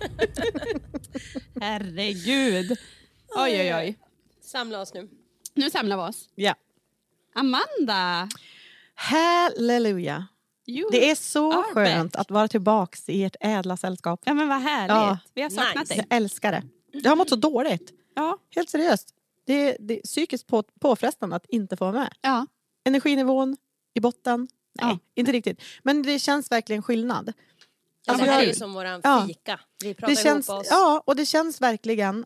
Herregud. Oj, oj, oj. Samla oss nu. Nu samlar vi oss. Ja. Amanda. Halleluja. You Det är så skönt back. att vara tillbaks i ert ädla sällskap. Ja, men vad härligt. Ja. Vi har saknat Nice. dig. Jag älskar det. Jag har mått så dåligt. Ja. Helt seriöst. Det är, det är psykiskt på, påfrestande att inte få vara med. Ja. Energinivån i botten. Nej, Ja. inte riktigt. Men det känns verkligen skillnad. Ja, Alltså, det här är ju som våran Ja. fika. Vi pratar Det känns, ihop oss. ja, och det känns verkligen...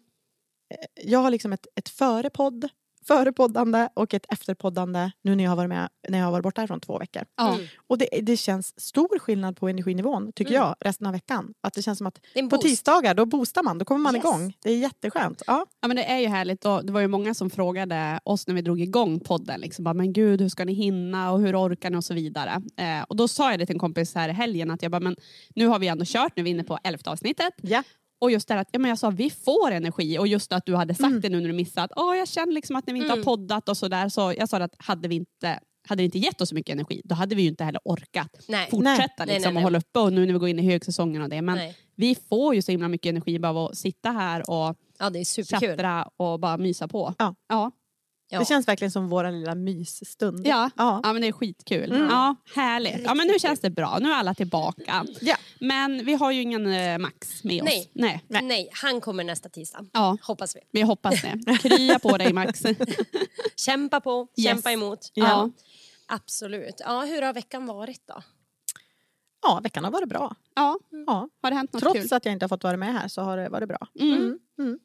eh, Jag har liksom ett, ett förepodd, förepoddande och ett efterpoddande nu när jag har varit med när jag har varit borta härifrån två veckor. Ja. Mm. Och det, det känns stor skillnad på energinivån tycker Mm. jag resten av veckan. Att det känns som att på boost. tisdagar då boostar man, då kommer man Yes. igång. Det är jätteskönt. Ja. ja, men det är ju härligt. Och det var ju många som frågade oss när vi drog igång podden. Liksom, bara, men gud, hur ska ni hinna och hur orkar ni och så vidare. Eh, och då sa jag det till en kompis här i helgen att jag bara, men nu har vi ändå kört, nu är vi inne på elfte avsnittet. Ja. Och just det här att ja, men jag sa vi får energi och just att du hade sagt Mm. det nu när du missat. Åh, jag känner liksom att när vi inte Mm. har poddat och sådär så jag sa att hade vi inte hade det inte gett oss så mycket energi, då hade vi ju inte heller orkat Nej. fortsätta Nej, liksom, nej, och hålla uppe och nu när vi går in i högsäsongen och det. Men vi får ju så himla mycket energi bara av att sitta här och Ja, det är superkul. och bara mysa på. Ja. Ja. Ja. Det känns verkligen som vår lilla mysstund. Ja. Ja. ja, men det är skitkul. Mm. Ja, härligt. Ja, men nu känns det bra. Nu är alla tillbaka. Ja. Men vi har ju ingen eh, Max med oss. Nej. Nej. Nej. han kommer nästa tisdag. Ja, Hoppas vi. vi hoppas det. Krya på dig Max. Kämpa på, Yes. kämpa emot. Ja. Absolut. Ja, hur har veckan varit då? ja, veckan har varit bra. Ja, Ja. har det hänt något Trots kul? att jag inte har fått vara med här så har det varit bra. Mm. Mm.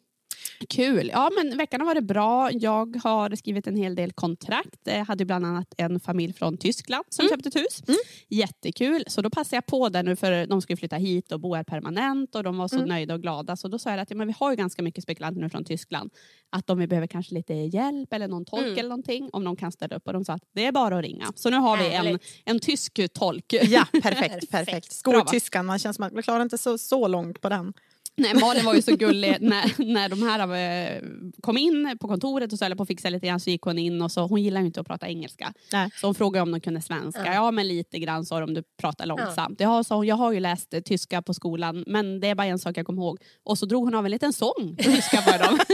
Kul. Ja, men veckan har varit bra. Jag har skrivit en hel del kontrakt. Jag hade bland annat en familj från Tyskland som köpte ett hus. Jättekul. Så då passade jag på det nu för de skulle flytta hit och bo här permanent och de var så nöjda och glada. Så då sa jag att ja, men vi har ju ganska mycket spekulanter nu från Tyskland. Att vi behöver kanske lite hjälp eller någon tolk Mm. eller någonting. Om de kan ställa upp. Och de sa att det är bara att ringa. Så nu har vi en, en tysk tolk. Ja, perfekt. perfekt. Perfekt. Skoltyskan, man känns man klarar inte så, så långt på den. Nej, Malin var ju så gullig när, när de här eh, kom in på kontoret och så höll på att fixa lite grann så gick hon in och så, hon gillar ju inte att prata engelska. Nej. Så hon frågade om de kunde svenska. Ja. Ja, men lite grann sa de om du pratar långsamt. Ja. sa hon, jag har ju läst eh, tyska på skolan men det är bara en sak jag kommer ihåg. Och så drog hon av en liten sång på tyska för dem.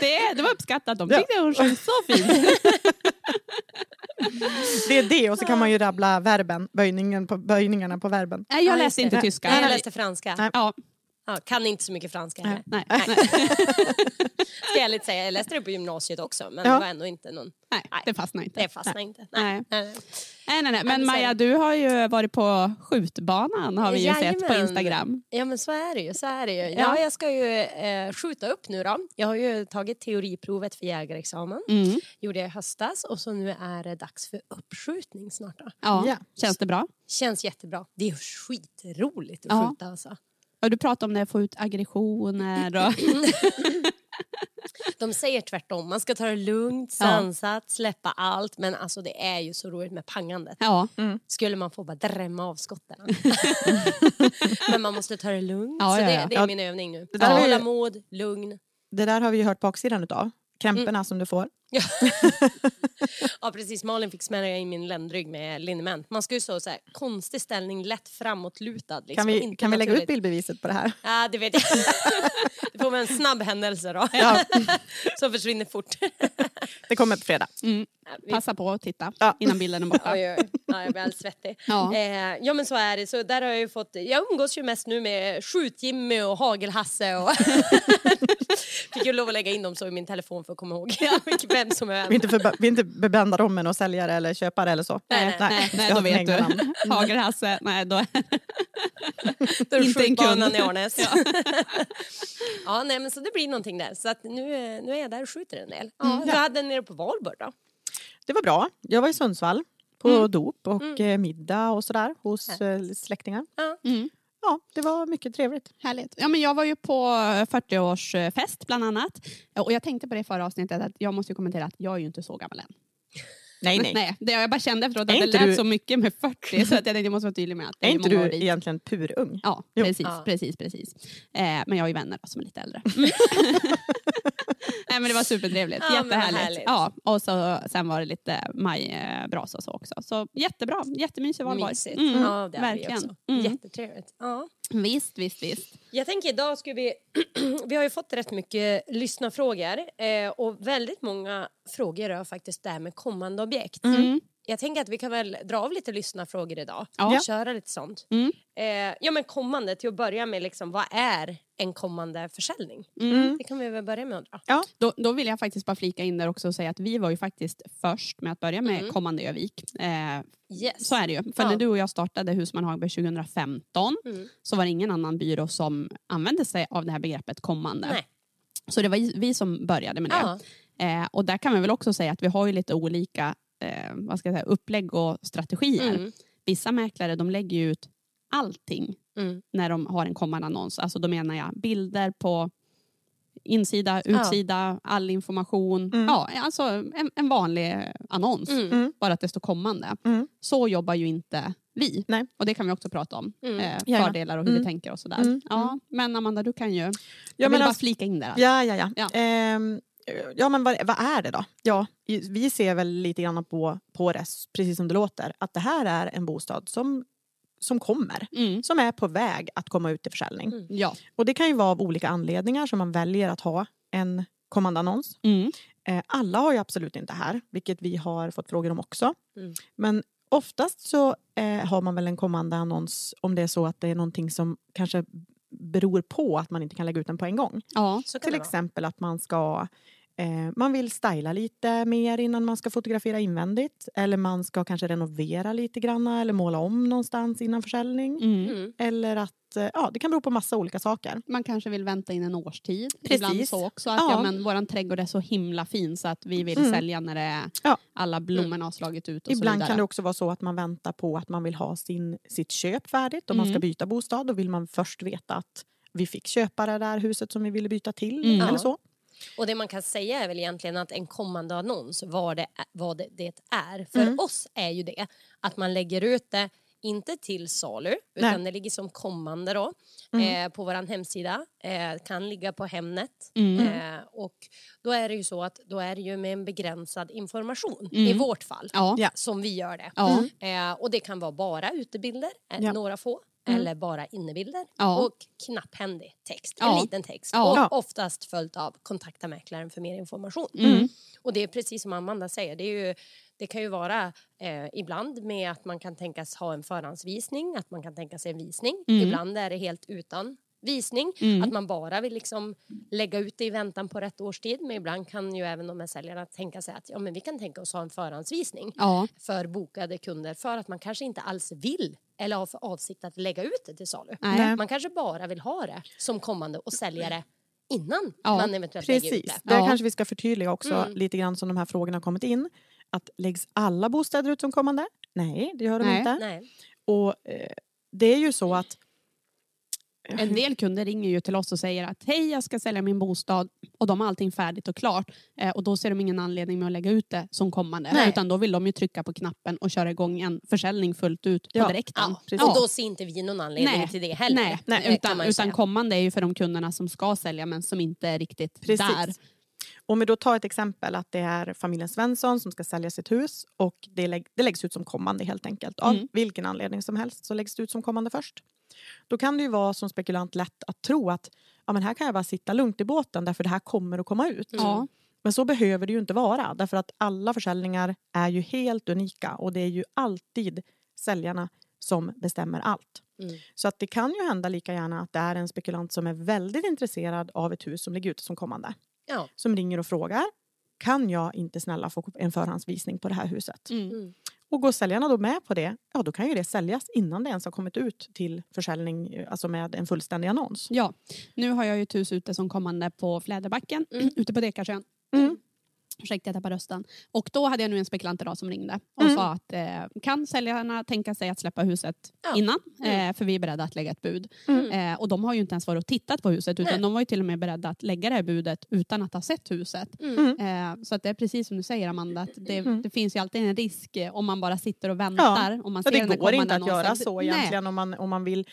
det, det var uppskattat, de Ja. tyckte hon sjöng så fint. Det är det och så kan man ju rabbla verben, böjningen på, böjningarna på verben. Nej, jag Ja, läste inte tyska. Nej, jag läste franska. Nej. Ja, Ja, kan inte så mycket franska heller. Nej. Nej. Ska jag ärligt säga, jag läste det på gymnasiet också men Ja. det var ändå inte någon... Nej, det fastnar inte. Det fastnade inte. Nej. Nej. Nej. nej. Nej, nej, nej. Men Maja, du har ju varit på skjutbanan har vi ju sett på Jajamän. Instagram. Ja men så är det ju. Så är det ju. Ja. Ja. jag ska ju eh, skjuta upp nu då. Jag har ju tagit teoriprovet för jägarexamen. Mm. Gjorde jag i höstas och så nu är det dags för uppskjutning snart då. Ja. Ja. Känns det bra? Känns jättebra. Det är skitroligt att Ja. skjuta alltså. Du pratar om det, få ut aggressioner och... De säger tvärtom, man ska ta det lugnt, sansat, släppa allt. Men alltså det är ju så roligt med pangandet. Ja, Skulle man få bara drämma av skotten. men man måste ta det lugnt. Ja, så ja, det, ja. det är Ja, min övning nu. det där är ju- Hålla mod, lugn. Det där har vi ju hört baksidan utav. Krämporna som du får. Ja. ja precis, Malin fick smälla in min ländrygg med liniment. Man ska ju stå så här, konstig ställning, lätt framåtlutad. Liksom. Kan vi, Inte kan vi lägga ut bildbeviset på det här? Ja, det vet jag. det får man en snabb händelse då. Ja, Som försvinner fort. det kommer på fredag. mm. Passa på att titta Ja. innan bilden är borta. Oj, oj. Ja, jag blir alldeles svettig. Ja. Eh, ja men så är det. Så där har jag fått, jag umgås ju mest nu med Skjut-Jimmy och Hagel-Hasse och fick ju lov att lägga in dem så i min telefon för att komma ihåg vem som är Vi är inte, förba- vi är inte bebända dem med någon säljare eller köpare eller så. Nej, nej, Nej, nej, jag då vet du. Hager-Hasse, nej då... Då är det Inte en kund. i Arnäs. Ja. nej men så det blir någonting där. Så att nu, nu är jag där och skjuter en del. Ja, Jag hade nere på Valborg då. Det var bra. Jag var i Sundsvall på Mm. dop och eh, middag och sådär hos eh, släktingar. Ja. Mm. Ja, det var mycket trevligt. Härligt. Ja, men jag var ju på eh, 40-årsfest bland annat. Och jag tänkte på det i förra avsnittet att jag måste ju kommentera att jag är ju inte så gammal än. Nej, nej. Nej, det, jag bara kände efteråt att det inte lät du- så mycket med 40 så att jag tänkte jag måste vara tydlig med att det Är är inte år du dit. egentligen purung? Ja, Jo. precis, Ja. precis, precis. Eh, men jag har ju vänner då, som är lite äldre. Nej, men det var supertrevligt, Ja, jättehärligt. härligt. Ja, och så, sen var det lite majbrasa och så också. Så jättebra, jättemysig valborg. Mysigt. Mm, ja, det verkligen. också. Mm. Jättetrevligt. Ja. Visst, visst, visst. Jag tänker idag ska vi, vi har ju fått rätt mycket lyssnarfrågor eh, och väldigt många frågor rör faktiskt det här med kommande objekt. Mm. Jag tänker att vi kan väl dra av lite lyssnarfrågor idag. Ja. Köra lite sånt. Mm. Eh, ja men kommande, till att börja med liksom, vad är en kommande försäljning? Mm. Det kan vi väl börja med att dra. Ja. Då, då vill jag faktiskt bara flika in där också och säga att vi var ju faktiskt först med att börja med Mm. kommande Övik. Eh, Yes. så är det ju. För Ja. när du och jag startade Husman Hagberg 2015 Mm. så var det ingen annan byrå som använde sig av det här begreppet kommande. Nej. Så det var vi som började med det. Ja. Eh, och där kan vi väl också säga att vi har ju lite olika eh, vad ska jag säga, upplägg och strategier. Mm. Vissa mäklare de lägger ju ut allting Mm. när de har en kommande annons. Alltså då menar jag bilder på insida, utsida, all information. Mm. Ja, alltså en, en vanlig annons. Mm. Mm. Bara att det står kommande. Mm. Så jobbar ju inte vi. Nej. Och det kan vi också prata om. Mm. Eh, fördelar och hur vi Mm. tänker och sådär. Mm. Ja, men Amanda, du kan ju... Jag Ja, vill men bara alltså- flika in där. Ja, ja, ja. Ja. Ehm, ja men vad, vad är det då? Ja, vi ser väl lite grann på, på det, precis som det låter, att det här är en bostad som, som kommer. Mm. Som är på väg att komma ut till försäljning. Mm. Ja. Och det kan ju vara av olika anledningar som man väljer att ha en kommande annons. Mm. Eh, alla har ju absolut inte här, vilket vi har fått frågor om också. Mm. Men oftast så eh, har man väl en kommande annons om det är så att det är någonting som kanske beror på att man inte kan lägga ut den på en gång. Ja. Så kan Till exempel att man ska eh, man vill styla lite mer innan man ska fotografera invändigt. Eller man ska kanske renovera lite grann eller måla om någonstans innan försäljning. Mm. Mm. Eller att, eh, ja det kan bero på massa olika saker. Man kanske vill vänta in en årstid. Precis. Ibland så också. Att Ja. ja. men, våran trädgård är så himla fin så att vi vill Mm. sälja när det är Ja. alla blommorna har slagit ut och Ibland kan det också vara så att man väntar på att man vill ha sin, sitt köp färdigt. Om man ska Mm. byta bostad då vill man först veta att vi fick köpa det där huset som vi ville byta till. Mm. Eller så. Och det man kan säga är väl egentligen att en kommande annons, vad det, är- vad det, det är. För Mm. oss är ju det att man lägger ut det inte till salu utan Nej. det ligger som kommande då Mm. eh, på vår hemsida. Eh, kan ligga på Hemnet. Mm. Eh, och då är det ju så att då är det ju med en begränsad information i Mm. vårt fall Ja. Som vi gör det. Ja. Eh, och det kan vara bara utebilder, eh, Ja. några få. Mm. Eller bara innebilder Ja. och knapphändig text, Ja. en liten text. Ja. Och oftast följt av kontakta mäklaren för mer information. Mm. Och det är precis som Amanda säger, det, är ju, det kan ju vara eh, ibland med att man kan tänkas ha en förhandsvisning, att man kan tänka sig en visning. Mm. Ibland är det helt utan visning. Mm. Att man bara vill liksom lägga ut det i väntan på rätt årstid. Men ibland kan ju även de här säljarna tänka sig att ja, men vi kan tänka oss ha en förhandsvisning Ja. för bokade kunder för att man kanske inte alls vill eller har för avsikt att lägga ut det till salu. Nej. Man kanske bara vill ha det som kommande och sälja det innan Ja, man eventuellt lägger ut Precis. det. Där Ja. kanske vi ska förtydliga också Mm. lite grann som de här frågorna har kommit in. Att läggs alla bostäder ut som kommande? Nej, det gör de Nej. inte. Nej. Och eh, det är ju så att En del kunder ringer ju till oss och säger att hej jag ska sälja min bostad och de har allting färdigt och klart. Eh, och då ser de ingen anledning med att lägga ut det som kommande. Nej. Utan då vill de ju trycka på knappen och köra igång en försäljning fullt ut Ja. på direkten. Ja, och då ser inte vi någon anledning Nej. till det heller. Nej, Nej, utan, utan kommande är ju för de kunderna som ska sälja men som inte är riktigt Precis. där. Om vi då tar ett exempel att det är familjen Svensson som ska sälja sitt hus och det, lägg, det läggs ut som kommande helt enkelt. Av Mm. vilken anledning som helst så läggs det ut som kommande först. Då kan det ju vara som spekulant lätt att tro att ja, men här kan jag bara sitta lugnt i båten därför det här kommer att komma ut. Ja. Men så behöver det ju inte vara därför att alla försäljningar är ju helt unika och det är ju alltid säljarna som bestämmer allt. Mm. Så att det kan ju hända lika gärna att det är en spekulant som är väldigt intresserad av ett hus som ligger ute som kommande. Ja. Som ringer och frågar kan jag inte snälla få en förhandsvisning på det här huset? Mm. Och går säljarna då med på det, ja då kan ju det säljas innan det ens har kommit ut till försäljning, alltså med en fullständig annons. Ja, nu har jag ju ett hus ute som kommande på Fläderbacken Mm. ute på Dekarsön. Mm. Ursäkta jag tappade rösten. Och då hade jag nu en spekulant idag som ringde och Mm. sa att eh, kan säljarna tänka sig att släppa huset Ja. innan? Mm. Eh, för vi är beredda att lägga ett bud. Mm. Eh, och de har ju inte ens varit och tittat på huset utan Nej. de var ju till och med beredda att lägga det här budet utan att ha sett huset. Mm. Eh, så att det är precis som du säger Amanda, att det, Mm. det finns ju alltid en risk eh, om man bara sitter och väntar. Om man Så ser det går inte att göra så Nej. egentligen om man, om man vill.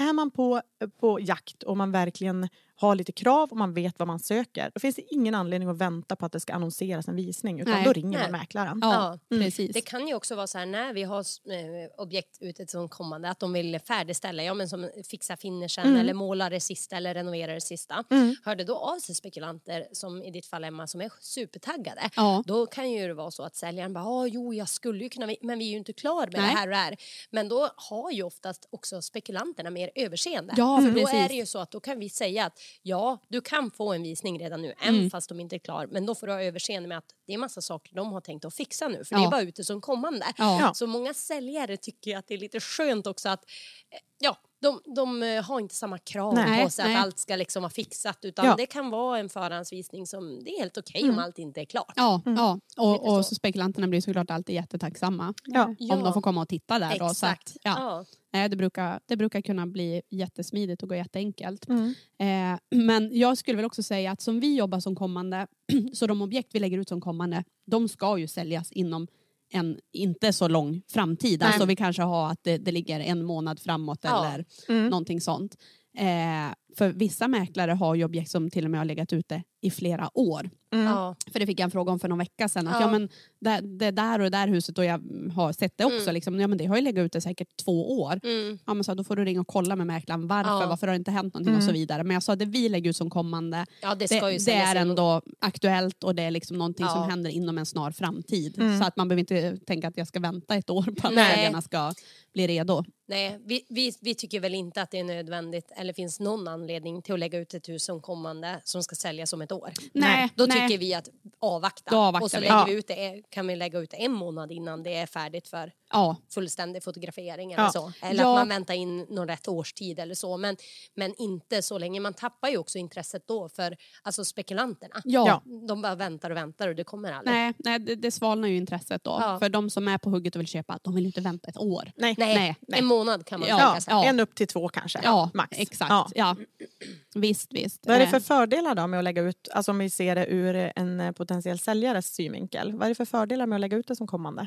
Är man på, på jakt och man verkligen har lite krav och man vet vad man söker. Då finns det ingen anledning att vänta på att det ska annonseras en visning. Utan Nej. då ringer Nej. man mäklaren. Ja, Ja. precis. Det kan ju också vara så här när vi har eh, objekt ute som kommande att de vill färdigställa, ja men som fixa finishen Mm. eller måla det sista eller renovera det sista. Mm. Hörde då av sig spekulanter som i ditt fall Emma som är supertaggade. Ja. Då kan ju det vara så att säljaren bara, ah, jo jag skulle ju kunna, men vi är ju inte klar med Nej. det här och det här. Men då har ju oftast också spekulanterna mer överseende. Ja, för då precis. är det ju så att då kan vi säga att ja, du kan få en visning redan nu, även Mm. fast de inte är klar. Men då får du ha överseende med att det är massa saker de har tänkt att fixa nu, för Ja. det är bara ute som kommande. Ja. Så många säljare tycker att det är lite skönt också att eh, ja, de, de eh, har inte samma krav Nej, på sig nej. att allt ska liksom vara fixat utan Ja. det kan vara en förhandsvisning som det är helt okej Mm. om allt inte är klart. Ja, ja. Lite Och, och så. så spekulanterna blir såklart alltid jättetacksamma Ja. om Ja. de får komma och titta där. Då, så Exakt. att, ja. Ja. Nej, det, brukar, det brukar kunna bli jättesmidigt och gå jätteenkelt. Mm. Eh, men jag skulle väl också säga att som vi jobbar som kommande, så de objekt vi lägger ut som kommande, de ska ju säljas inom en inte så lång framtid. Nej. Alltså vi kanske har att det, det ligger en månad framåt Ja. eller Mm. någonting sånt. Eh, för vissa mäklare har ju objekt som till och med har legat ute i flera år. Mm. Ja. För det fick jag en fråga om för någon vecka sedan. Att, Ja. ja. men det, det där och det där huset och jag har sett det också. Mm. Liksom, ja, men det har ju legat ute säkert två år. Mm. Ja, men så, då får du ringa och kolla med mäklaren varför, Ja. varför har det inte hänt någonting och så Mm. vidare. Men jag sa det vi lägger ut som kommande, ja, det det, det är ändå aktuellt och det är liksom någonting Ja. som händer inom en snar framtid. Mm. Så att man behöver inte tänka att jag ska vänta ett år på att säljarna ska bli redo. Nej, vi, vi, vi tycker väl inte att det är nödvändigt eller finns någon anledning till att lägga ut ett hus som kommande som ska säljas om ett år. Nej, Då nej. tycker vi att avvakta. Då avvaktar och så vi. lägger vi ut det, kan vi lägga ut det en månad innan det är färdigt för Ja, fullständig fotografering eller Ja. så. Eller Ja. att man väntar in någon rätt årstid eller så. Men, men inte så länge. Man tappar ju också intresset då för alltså spekulanterna. ja. De bara väntar och väntar och det kommer aldrig. Nej, nej det, det svalnar ju intresset då. Ja. För de som är på hugget och vill köpa, de vill inte vänta ett år. Nej. Nej, Nej, nej. en månad kan man Ja, tänka sig. ja. En upp till två kanske. Ja, max. exakt. Ja. Ja. Visst, visst. Vad är det Eh, för fördelar då med att lägga ut, alltså om vi ser det ur en eh, potentiell säljares synvinkel. Vad är det för fördelar med att lägga ut det som kommande?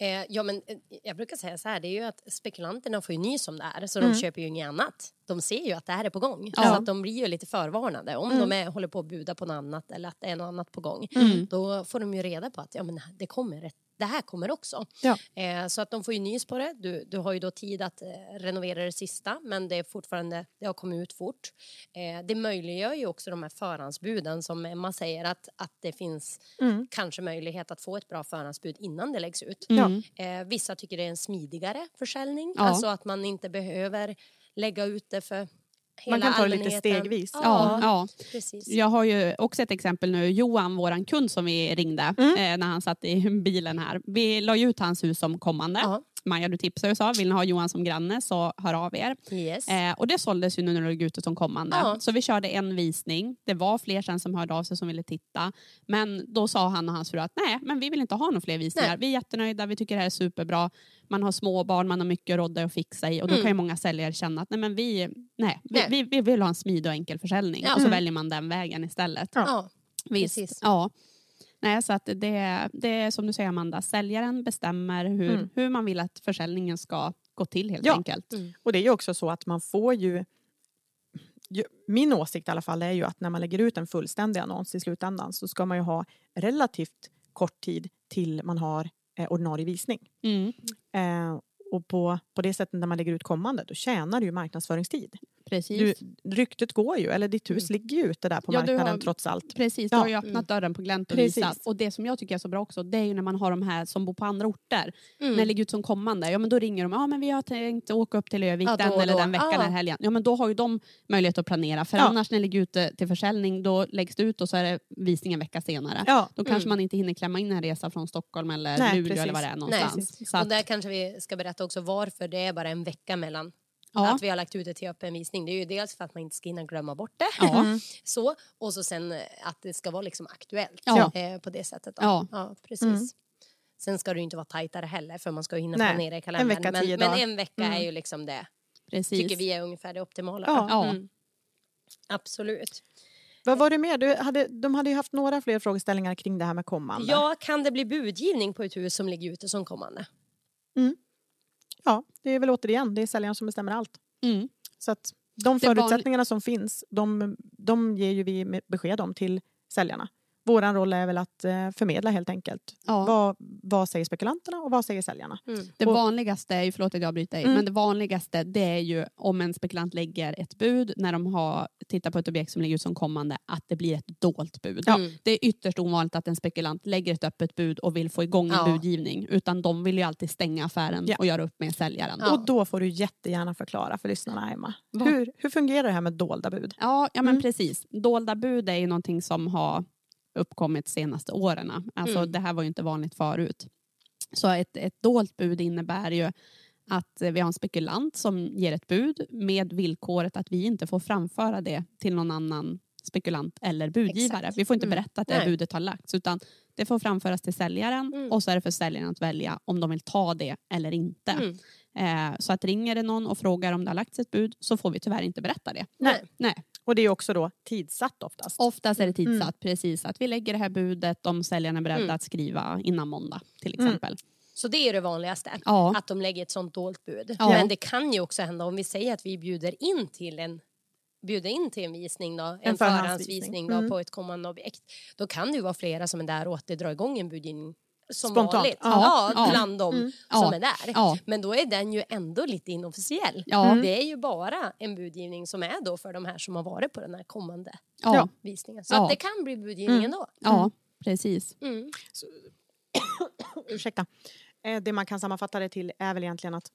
Eh, ja, men, eh, jag brukar säga så här, det är ju att spekulanterna får ju nys om det här så Mm. de köper ju inget annat. De ser ju att det här är på gång. Ja. Så att de blir ju lite förvarnade. Om Mm. de är, håller på att buda på något annat eller att det är något annat på gång. Mm. Då får de ju reda på att ja, men det, kommer, ett- det här kommer också. Ja. Eh, så att de får ju nys på det. Du, du har ju då tid att eh, renovera det sista men det är fortfarande, det har kommit ut fort. Eh, det möjliggör ju också de här förhandsbuden som Emma säger att, att det finns Mm. kanske möjlighet att få ett bra förhandsbud innan det läggs ut. Mm. Vissa tycker det är en smidigare försäljning. Ja. Alltså att man inte behöver lägga ut det för Man kan ta det lite stegvis. Ja, ja. precis. Jag har ju också ett exempel nu. Johan, våran kund som vi ringde Mm. eh, när han satt i bilen här. Vi la ju ut hans hus som kommande. Ja. Maja, du tipsade och sa, vill ni ha Johan som granne så hör av er. Yes. Eh, och det såldes ju nu när det låg ute som kommande. Ja. Så vi körde en visning. Det var fler sen som hörde av sig som ville titta. Men då sa han och hans fru att nej, men vi vill inte ha några fler visningar. Nej. Vi är jättenöjda, vi tycker det här är superbra. Man har små barn, man har mycket rodda att fixa i och då Mm. kan ju många säljare känna att nej, men vi, nej, vi, Nej. vi, vi vill ha en smidig och enkel försäljning. Ja. Och så Mm. väljer man den vägen istället. ja. Visst. Precis. Ja. Nej, så att det, det är som du säger Amanda, säljaren bestämmer hur, Mm. hur man vill att försäljningen ska gå till helt Ja. enkelt. Mm. Och det är ju också så att man får ju ju- min åsikt i alla fall är ju att när man lägger ut en fullständig annons i slutändan så ska man ju ha relativt kort tid till man har eh, ordinarie visning. Mm. Eh, och på, på det sättet när man lägger ut kommande då tjänar du ju marknadsföringstid. Precis. Du, ryktet går ju, eller ditt hus ligger ju ute där på Ja, marknaden har- trots allt. Precis, du Ja. har ju öppnat dörren på glänt och Precis. visat. Och det som jag tycker är så bra också, det är ju när man har de här som bor på andra orter. Mm. När det ligger ut som kommande, ja men då ringer de, ja men vi har tänkt åka upp till Övik Ja, den eller då. den veckan eller helgen. Ja men då har ju de möjlighet att planera. För Ja. annars när det ligger ute till försäljning, då läggs det ut och så är det visning en vecka senare. Ja, Då kanske Mm. man inte hinner klämma in en resa från Stockholm eller Nej, Luleå precis. eller vad det är någonstans. Så Och där kanske vi ska berätta också varför det är bara en vecka mellan ja. att vi har lagt ut det till öppen visning. Det är ju dels för att man inte ska hinna glömma bort det. Ja. Så, och så sen eh, att det ska vara liksom aktuellt Ja. eh, på det sättet. Då. Ja. precis. Mm. Sen ska det ju inte vara tajtare heller för man ska ju hinna Nej, planera i kalendern. vecka, men, men en vecka Mm. är ju liksom det, Precis. tycker vi är ungefär det optimala. Mm. Absolut. Vad var det mer? Du hade, de hade ju haft några fler frågeställningar kring det här med kommande. Ja, kan det bli budgivning på ett hus som ligger ute som kommande? Ja, det är väl återigen, det är säljaren som bestämmer allt. Mm. Så att de förutsättningarna som finns, de, de ger ju vi besked om till säljarna. Vår roll är väl att eh, förmedla helt enkelt. Ja. Vad, vad säger spekulanterna och vad säger säljarna? Det Och- vanligaste, är ju, förlåt att jag bryter dig, Mm. men det vanligaste det är ju om en spekulant lägger ett bud när de har tittat på ett objekt som ligger ut som kommande, att det blir ett dolt bud. Ja. Det är ytterst ovanligt att en spekulant lägger ett öppet bud och vill få igång en Ja. budgivning, utan de vill ju alltid stänga affären och göra upp med säljaren. Ja. Och då får du jättegärna förklara för lyssnarna, Emma. Vad? Hur, hur fungerar det här med dolda bud? Ja, ja men Mm. precis. Dolda bud är ju någonting som har uppkommit de senaste åren. Alltså, Mm. Det här var ju inte vanligt förut. Så ett, ett dolt bud innebär ju att vi har en spekulant som ger ett bud med villkoret att vi inte får framföra det till någon annan spekulant eller budgivare. Exakt. Vi får inte Mm. berätta att det Nej. budet har lagts utan det får framföras till säljaren Mm. och så är det för säljaren att välja om de vill ta det eller inte. Mm. Eh, så att ringer det någon och frågar om det har lagts ett bud så får vi tyvärr inte berätta det. Nej. Nej. Och det är också då tidsatt oftast. Oftast är det tidsatt, Mm. precis. Att vi lägger det här budet om säljaren är beredda Mm. att skriva innan måndag till Mm. exempel. Så det är det vanligaste. Ja. Att de lägger ett sånt dolt bud. Ja. Men det kan ju också hända om vi säger att vi bjuder in till en bjuder in till en visning då, en, En förhandsvisning förhandsvisning. då, Mm. på ett kommande objekt. Då kan det ju vara flera som är där och att det drar igång en budgivning som Spontant. vanligt. Ja. Ja, Ja. bland dem Mm. som Ja. är där. Ja. Men då är den ju ändå lite inofficiell. Ja. Det är ju bara en budgivning som är då för de här som har varit på den här kommande Ja, ja. visningen. Så Ja. att det kan bli budgivning Mm. ändå. precis. Mm. Ursäkta. Eh, Det man kan sammanfatta det till är väl egentligen att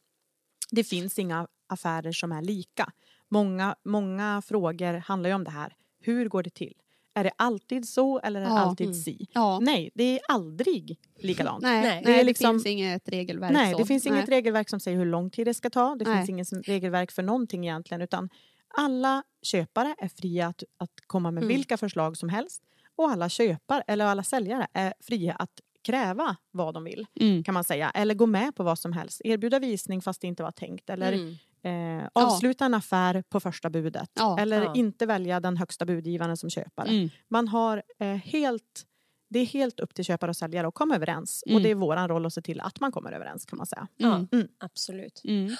det finns inga affärer som är lika. Många, många frågor handlar ju om det här. Hur går det till? Är det alltid så eller är det Ja. alltid Mm. si? Ja. Nej, det är aldrig likadant. Nej, Nej. nej, Det är det, liksom- finns inget regelverk. Nej, så. det finns inget Nej. regelverk som säger hur lång tid det ska ta. Det Nej. finns inget regelverk för någonting egentligen. Utan alla köpare är fria att, att komma med Mm. vilka förslag som helst. Och alla köpare, eller alla säljare är fria att kräva vad de vill. Mm. kan man säga. Eller gå med på vad som helst. Erbjuda visning fast det inte var tänkt. Eller Mm. Eh, avsluta en affär på första budet. Ja, eller ja. inte välja den högsta budgivaren som köpare. Mm. Man har eh, helt det är helt upp till köpare och säljare att komma överens. Mm. Och det är vår roll att se till att man kommer överens kan man säga. Mm. Mm. Absolut. Mm.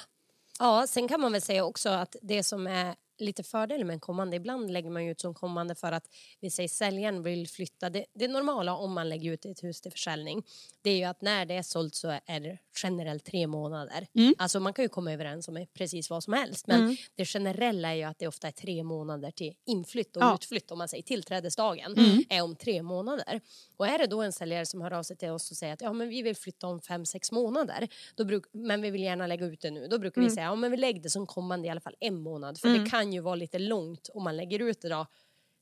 Ja, sen kan man väl säga också att det som är lite fördel med en kommande, ibland lägger man ut som kommande för att vi säger säljaren vill flytta. Det, det normala om man lägger ut ett hus till försäljning, det är ju att när det är sålt så är det generellt tre månader. Mm. Alltså man kan ju komma överens om precis vad som helst, men Mm. det generella är ju att det ofta är tre månader till inflytt och Ja. utflytt, om man säger tillträdesdagen, Mm. är om tre månader. Och är det då en säljare som hör av sig till oss och säger att ja, men vi vill flytta om fem, sex månader, då bruk, men vi vill gärna lägga ut det nu, då brukar vi Mm. säga ja, men vi lägger det som kommande i alla fall en månad, för Mm. det kan kan ju vara lite långt om man lägger ut det då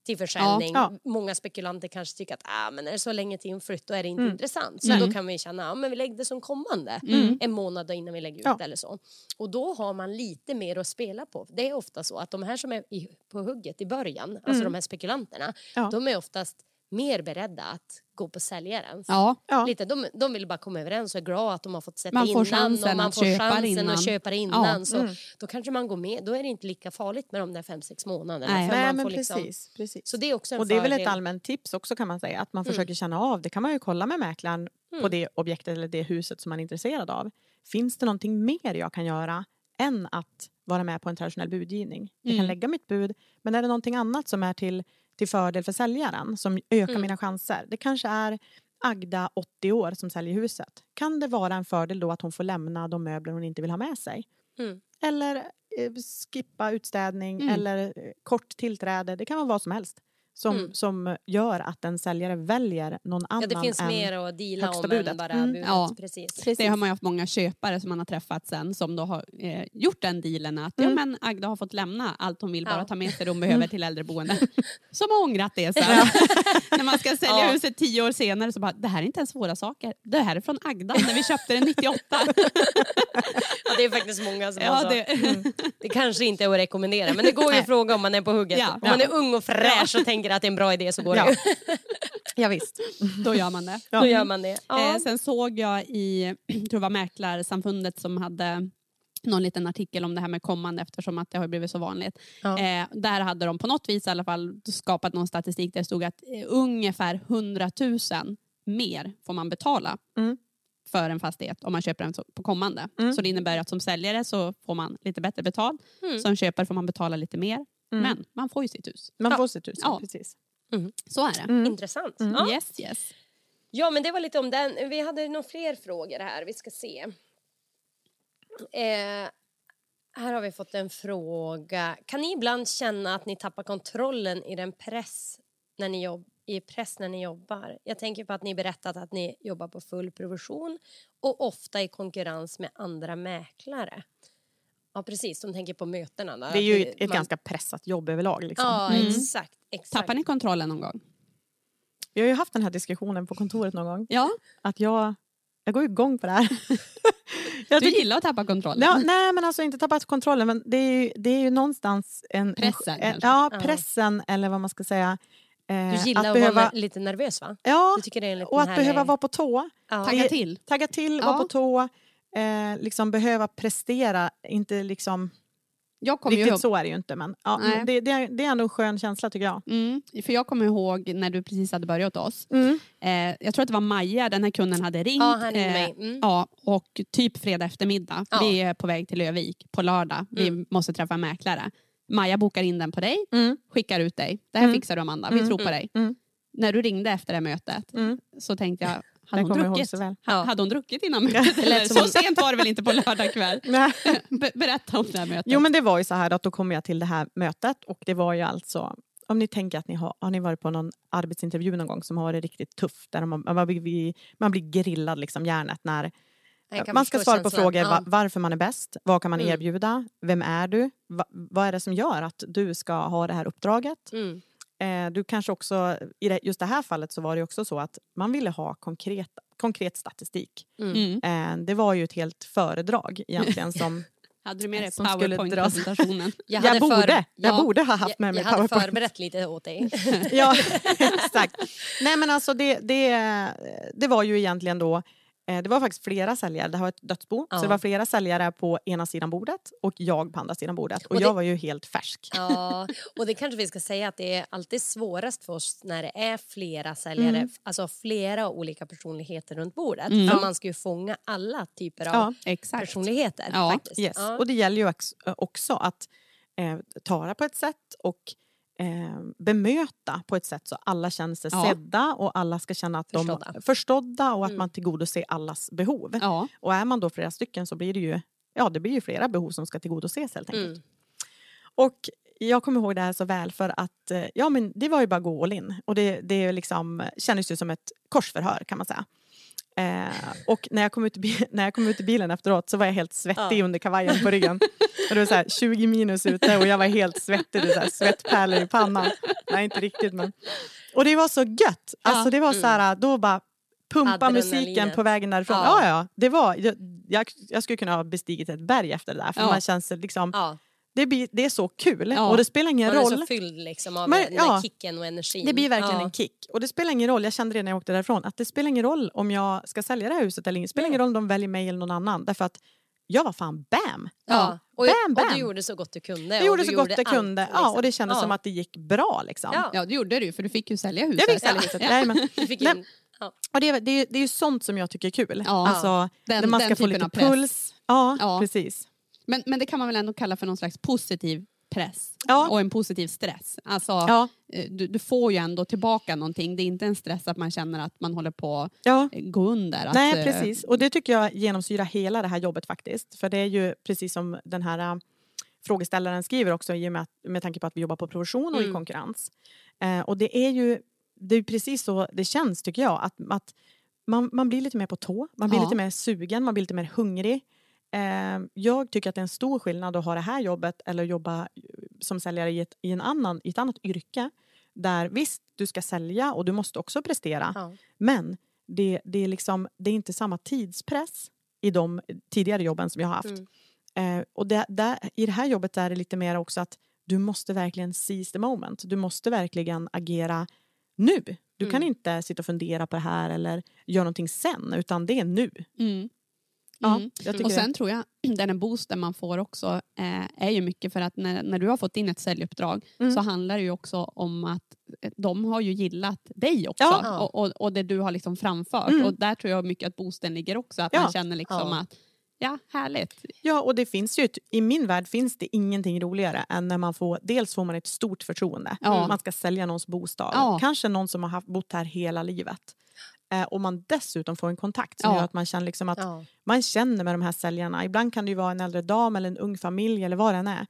till försäljning. Ja. Många spekulanter kanske tycker att ah, men är det så länge till inflytt då är det inte Mm. intressant. Så då kan vi känna att ah, men vi lägger det som kommande en månad innan vi lägger ut Ja. eller så. Och då har man lite mer att spela på. Det är ofta så att de här som är i, på hugget i början, alltså de här spekulanterna, Mm. Ja. de är oftast mer beredda att gå på säljarens. Ja, Ja. Lite, de, de vill bara komma överens och är glada att de har fått sätta Man får innan chansen och man får köpa chansen innan. att köpa det innan. Ja. Så Mm. Då kanske man går med, då är det inte lika farligt med de där fem, sex månaderna. Nej. men liksom- precis. Så det är också en Och det är väl ett fördel. allmänt tips också kan man säga. Att man Mm. försöker känna av. Det kan man ju kolla med mäklaren på Mm. det objektet eller det huset som man är intresserad av. Finns det någonting mer jag kan göra än att vara med på en traditionell budgivning? Jag kan Mm. lägga mitt bud. Men är det någonting annat som är till, till fördel för säljaren som ökar Mm. mina chanser? Det kanske är Agda, 80 år, som säljer huset. Kan det vara en fördel då att hon får lämna de möbler hon inte vill ha med sig? Mm. Eller eh, skippa utstädning Mm. eller eh, kort tillträde. Det kan vara vad som helst som, Mm. som gör att en säljare väljer någon annan Ja, det finns än... mer att deala högsta om budet. än bara Mm. Ja. Precis. det har man ju haft många köpare som man har träffat sen som då har eh, gjort den dealen att ja, Mm. men Agda har fått lämna allt hon vill bara Ja. ta med sig det hon behöver till äldreboende. Som har ångrat det sen. när man ska sälja Ja. huset tio år senare så bara, det här är inte ens våra saker. Det här är från Agda när vi köpte den 98. Ja, det är faktiskt många som har ja, så. det, Det kanske inte är att rekommendera men det går ju att fråga om man är på hugget. Ja. Om man är ung och fräsch och tänker att det är en bra idé så går det ju. Ja, visst. då gör man det. Då gör man det. Eh, sen såg jag i, jag tror det var Mäklarsamfundet som hade någon liten artikel om det här med kommande eftersom att det har blivit så vanligt. Ja. Eh, där hade de på något vis i alla fall skapat någon statistik där det stod att eh, ungefär 100 000 mer får man betala Mm. För en fastighet om man köper den på kommande. Mm. Så det innebär att som säljare så får man lite bättre betalt. Mm. Som köpare får man betala lite mer. Mm. Men man får ju sitt hus. Man Ja. får sitt hus. Ja. Precis. Så är det. Mm. Intressant. Mm. Ja. Yes, yes. Ja, men det var lite om den. Vi hade nog fler frågor här. Vi ska se. Eh, här har vi fått en fråga. Kan ni ibland känna att ni tappar kontrollen i den press när ni jobb, i press när ni jobbar? Jag tänker på att ni berättat att ni jobbar på full provision och ofta i konkurrens med andra mäklare. Ja, precis. De tänker på mötena. Då. Det är ju ett, ett man- ganska pressat jobb överlag. Liksom. Ja, Mm. exakt. exakt. Tappar ni kontrollen någon gång? Vi har ju haft den här diskussionen på kontoret någon gång. Ja, Att jag, jag går igång på det här. jag du tycker- gillar att tappa kontrollen. Ja, nej men alltså inte tappat kontrollen men det är ju, det är ju någonstans en... Pressen, en. Ja, Ja. pressen eller vad man ska säga. Eh, Du gillar att, behöva, vara lite nervös, va? Ja, Du tycker det är en liten och att härlig- behöva vara på tå. Ja. Tagga till. Tagga till, Ja. vara på tå. Eh, liksom behöva prestera, inte liksom... Jag kommer ju Riktigt ihåg, så är det ju inte men ja, det, det, är, det är ändå en skön känsla tycker jag. mm, för jag kommer ihåg när du precis hade börjat oss. Mm. Eh, jag tror att det var Maja, den här kunden hade ringt. Ja, han ringde eh, mig. Mm. Ja, och typ fredag eftermiddag. Ja. Vi är på väg till Övik på lördag. Vi Mm. måste träffa en mäklare. Maja bokar in den på dig, Mm. skickar ut dig. Det här Mm. fixar du Amanda, vi Mm. tror på dig. Mm. När du ringde efter det här mötet Mm. så tänkte jag, hade hon druckit? Ha- Ja. Hade hon druckit innan mötet? Eller? Så hon- sent var det väl inte på lördag kväll? Be- berätta om det här mötet. Jo men det var ju så här att då kom jag till det här mötet och det var ju alltså om ni tänker att ni har, har ni varit på någon arbetsintervju någon gång som har varit riktigt tuff där man, man, blir, man blir grillad liksom hjärnet när man ska svara på frågor Ja. va, varför man är bäst, vad kan man Mm. erbjuda, vem är du, va, vad är det som gör att du ska ha det här uppdraget. Mm. Eh, du kanske också, i det, just det här fallet så var det också så att man ville ha konkret, konkret statistik. Mm. Eh, det var ju ett helt föredrag egentligen som Hade du med dig dras. powerpoint-presentationen? jag, hade borde, för- jag ja. borde ha haft med jag, mig jag hade powerpoint. förberett lite åt dig. Ja, exakt. Nej men alltså det, det, det var ju egentligen då eh, det var faktiskt flera säljare, det här var ett dödsbo, Ja. så det var flera säljare på ena sidan bordet och jag på andra sidan bordet. Och, Och det- jag var ju helt färsk. Ja, och det kanske vi ska säga att det är alltid svårast för oss när det är flera säljare, Mm. alltså flera olika personligheter runt bordet. Mm. För man ska ju fånga alla typer av Ja, personligheter. Ja, faktiskt. yes. Ja. Och det gäller ju ex- också att eh, tala på ett sätt och eh, bemöta på ett sätt så alla känner sig Ja. sedda och alla ska känna att Förstådda. de förstådda och att Mm. man tillgodoser allas behov. Ja. Och är man då flera stycken så blir det ju ja, det blir ju flera behov som ska tillgodoses helt enkelt. Mm. Och jag kommer ihåg det här så väl för att eh, ja, men det var ju bara gå all in. Och det, det liksom, kändes ju som ett korsförhör kan man säga. Eh, och när jag, kom ut när jag kom ut i bilen efteråt så var jag helt svettig Ja. under kavajen på ryggen. Och det var så här 20 minus ute och jag var helt svettig, det var svettpärlor i pannan. Nej inte riktigt men. Och det var så gött. Alltså det var så här, då bara pumpa musiken på vägen därifrån. Ja. Ja, ja, det var, jag, jag, jag skulle kunna ha bestigit ett berg efter det där. För Ja. man känns liksom, Ja, det, blir, det är så kul Ja. och det spelar ingen man är roll. så fylld liksom av Men, den ja. där kicken och energin. Det blir verkligen ja. en kick. Och det spelar ingen roll, jag kände det när jag åkte därifrån, att det spelar ingen roll om jag ska sälja det här huset eller inte. Det spelar ingen roll om de väljer mig eller någon annan. Därför att jag var fan bam! Ja. Och, Bam, och bam. du gjorde så gott du kunde. Jag och gjorde så gott jag allt, kunde. Ja, liksom. och det kändes Ja. som att det gick bra. Liksom. Ja. Ja, det gjorde du för du fick ju sälja huset. Jag fick sälja huset. Nej, in, ja. Och det, är- det, är- det är ju sånt som jag tycker är kul. Ja. Alltså, Den- när man ska få typen lite av press. puls. Ja, Ja. precis. Men, men det kan man väl ändå kalla för någon slags positiv press Ja. och en positiv stress. Alltså, Ja, eh, du, du får ju ändå tillbaka någonting. Det är inte en stress att man känner att man håller på att ja. eh, gå under. Att, Nej, eh, precis. Och det tycker jag genomsyrar hela det här jobbet faktiskt. För det är ju precis som den här äh, frågeställaren skriver också i och med, att, med tanke på att vi jobbar på provision och i Mm. konkurrens. Eh, och det är ju det är precis så det känns tycker jag. Att, att man, man blir lite mer på tå, man blir Ja. lite mer sugen, man blir lite mer hungrig. Eh, jag tycker att det är en stor skillnad att ha det här jobbet eller jobba eh, som säljare i ett, i en annan, i ett annat yrke. Där visst, du ska sälja och du måste också prestera. Ja. Men det, det, är liksom, det är inte samma tidspress i de tidigare jobben som jag har haft. Mm. Eh, och det, där, I det här jobbet är det lite mer också att du måste verkligen seize the moment. Du måste verkligen agera nu. Du kan Mm. inte sitta och fundera på det här eller göra någonting sen, utan det är nu. Mm. Ja, Mm. Och det. sen tror jag den här boosten man får också eh, är ju mycket för att när, när du har fått in ett säljuppdrag Mm. så handlar det ju också om att eh, de har ju gillat dig också Ja. och, och, och det du har liksom framfört. Mm. Och där tror jag mycket att boosten ligger också. Att Ja. man känner liksom Ja. att ja, härligt. Ja, och det finns ju, i min värld finns det ingenting roligare än när man får, dels får man ett stort förtroende. Ja. Man ska sälja någons bostad. Ja. Kanske någon som har haft, bott här hela livet. Eh, och man dessutom får en kontakt som Ja. gör att man känner liksom att Ja. man känner med de här säljarna. Ibland kan det ju vara en äldre dam eller en ung familj eller vad det än är.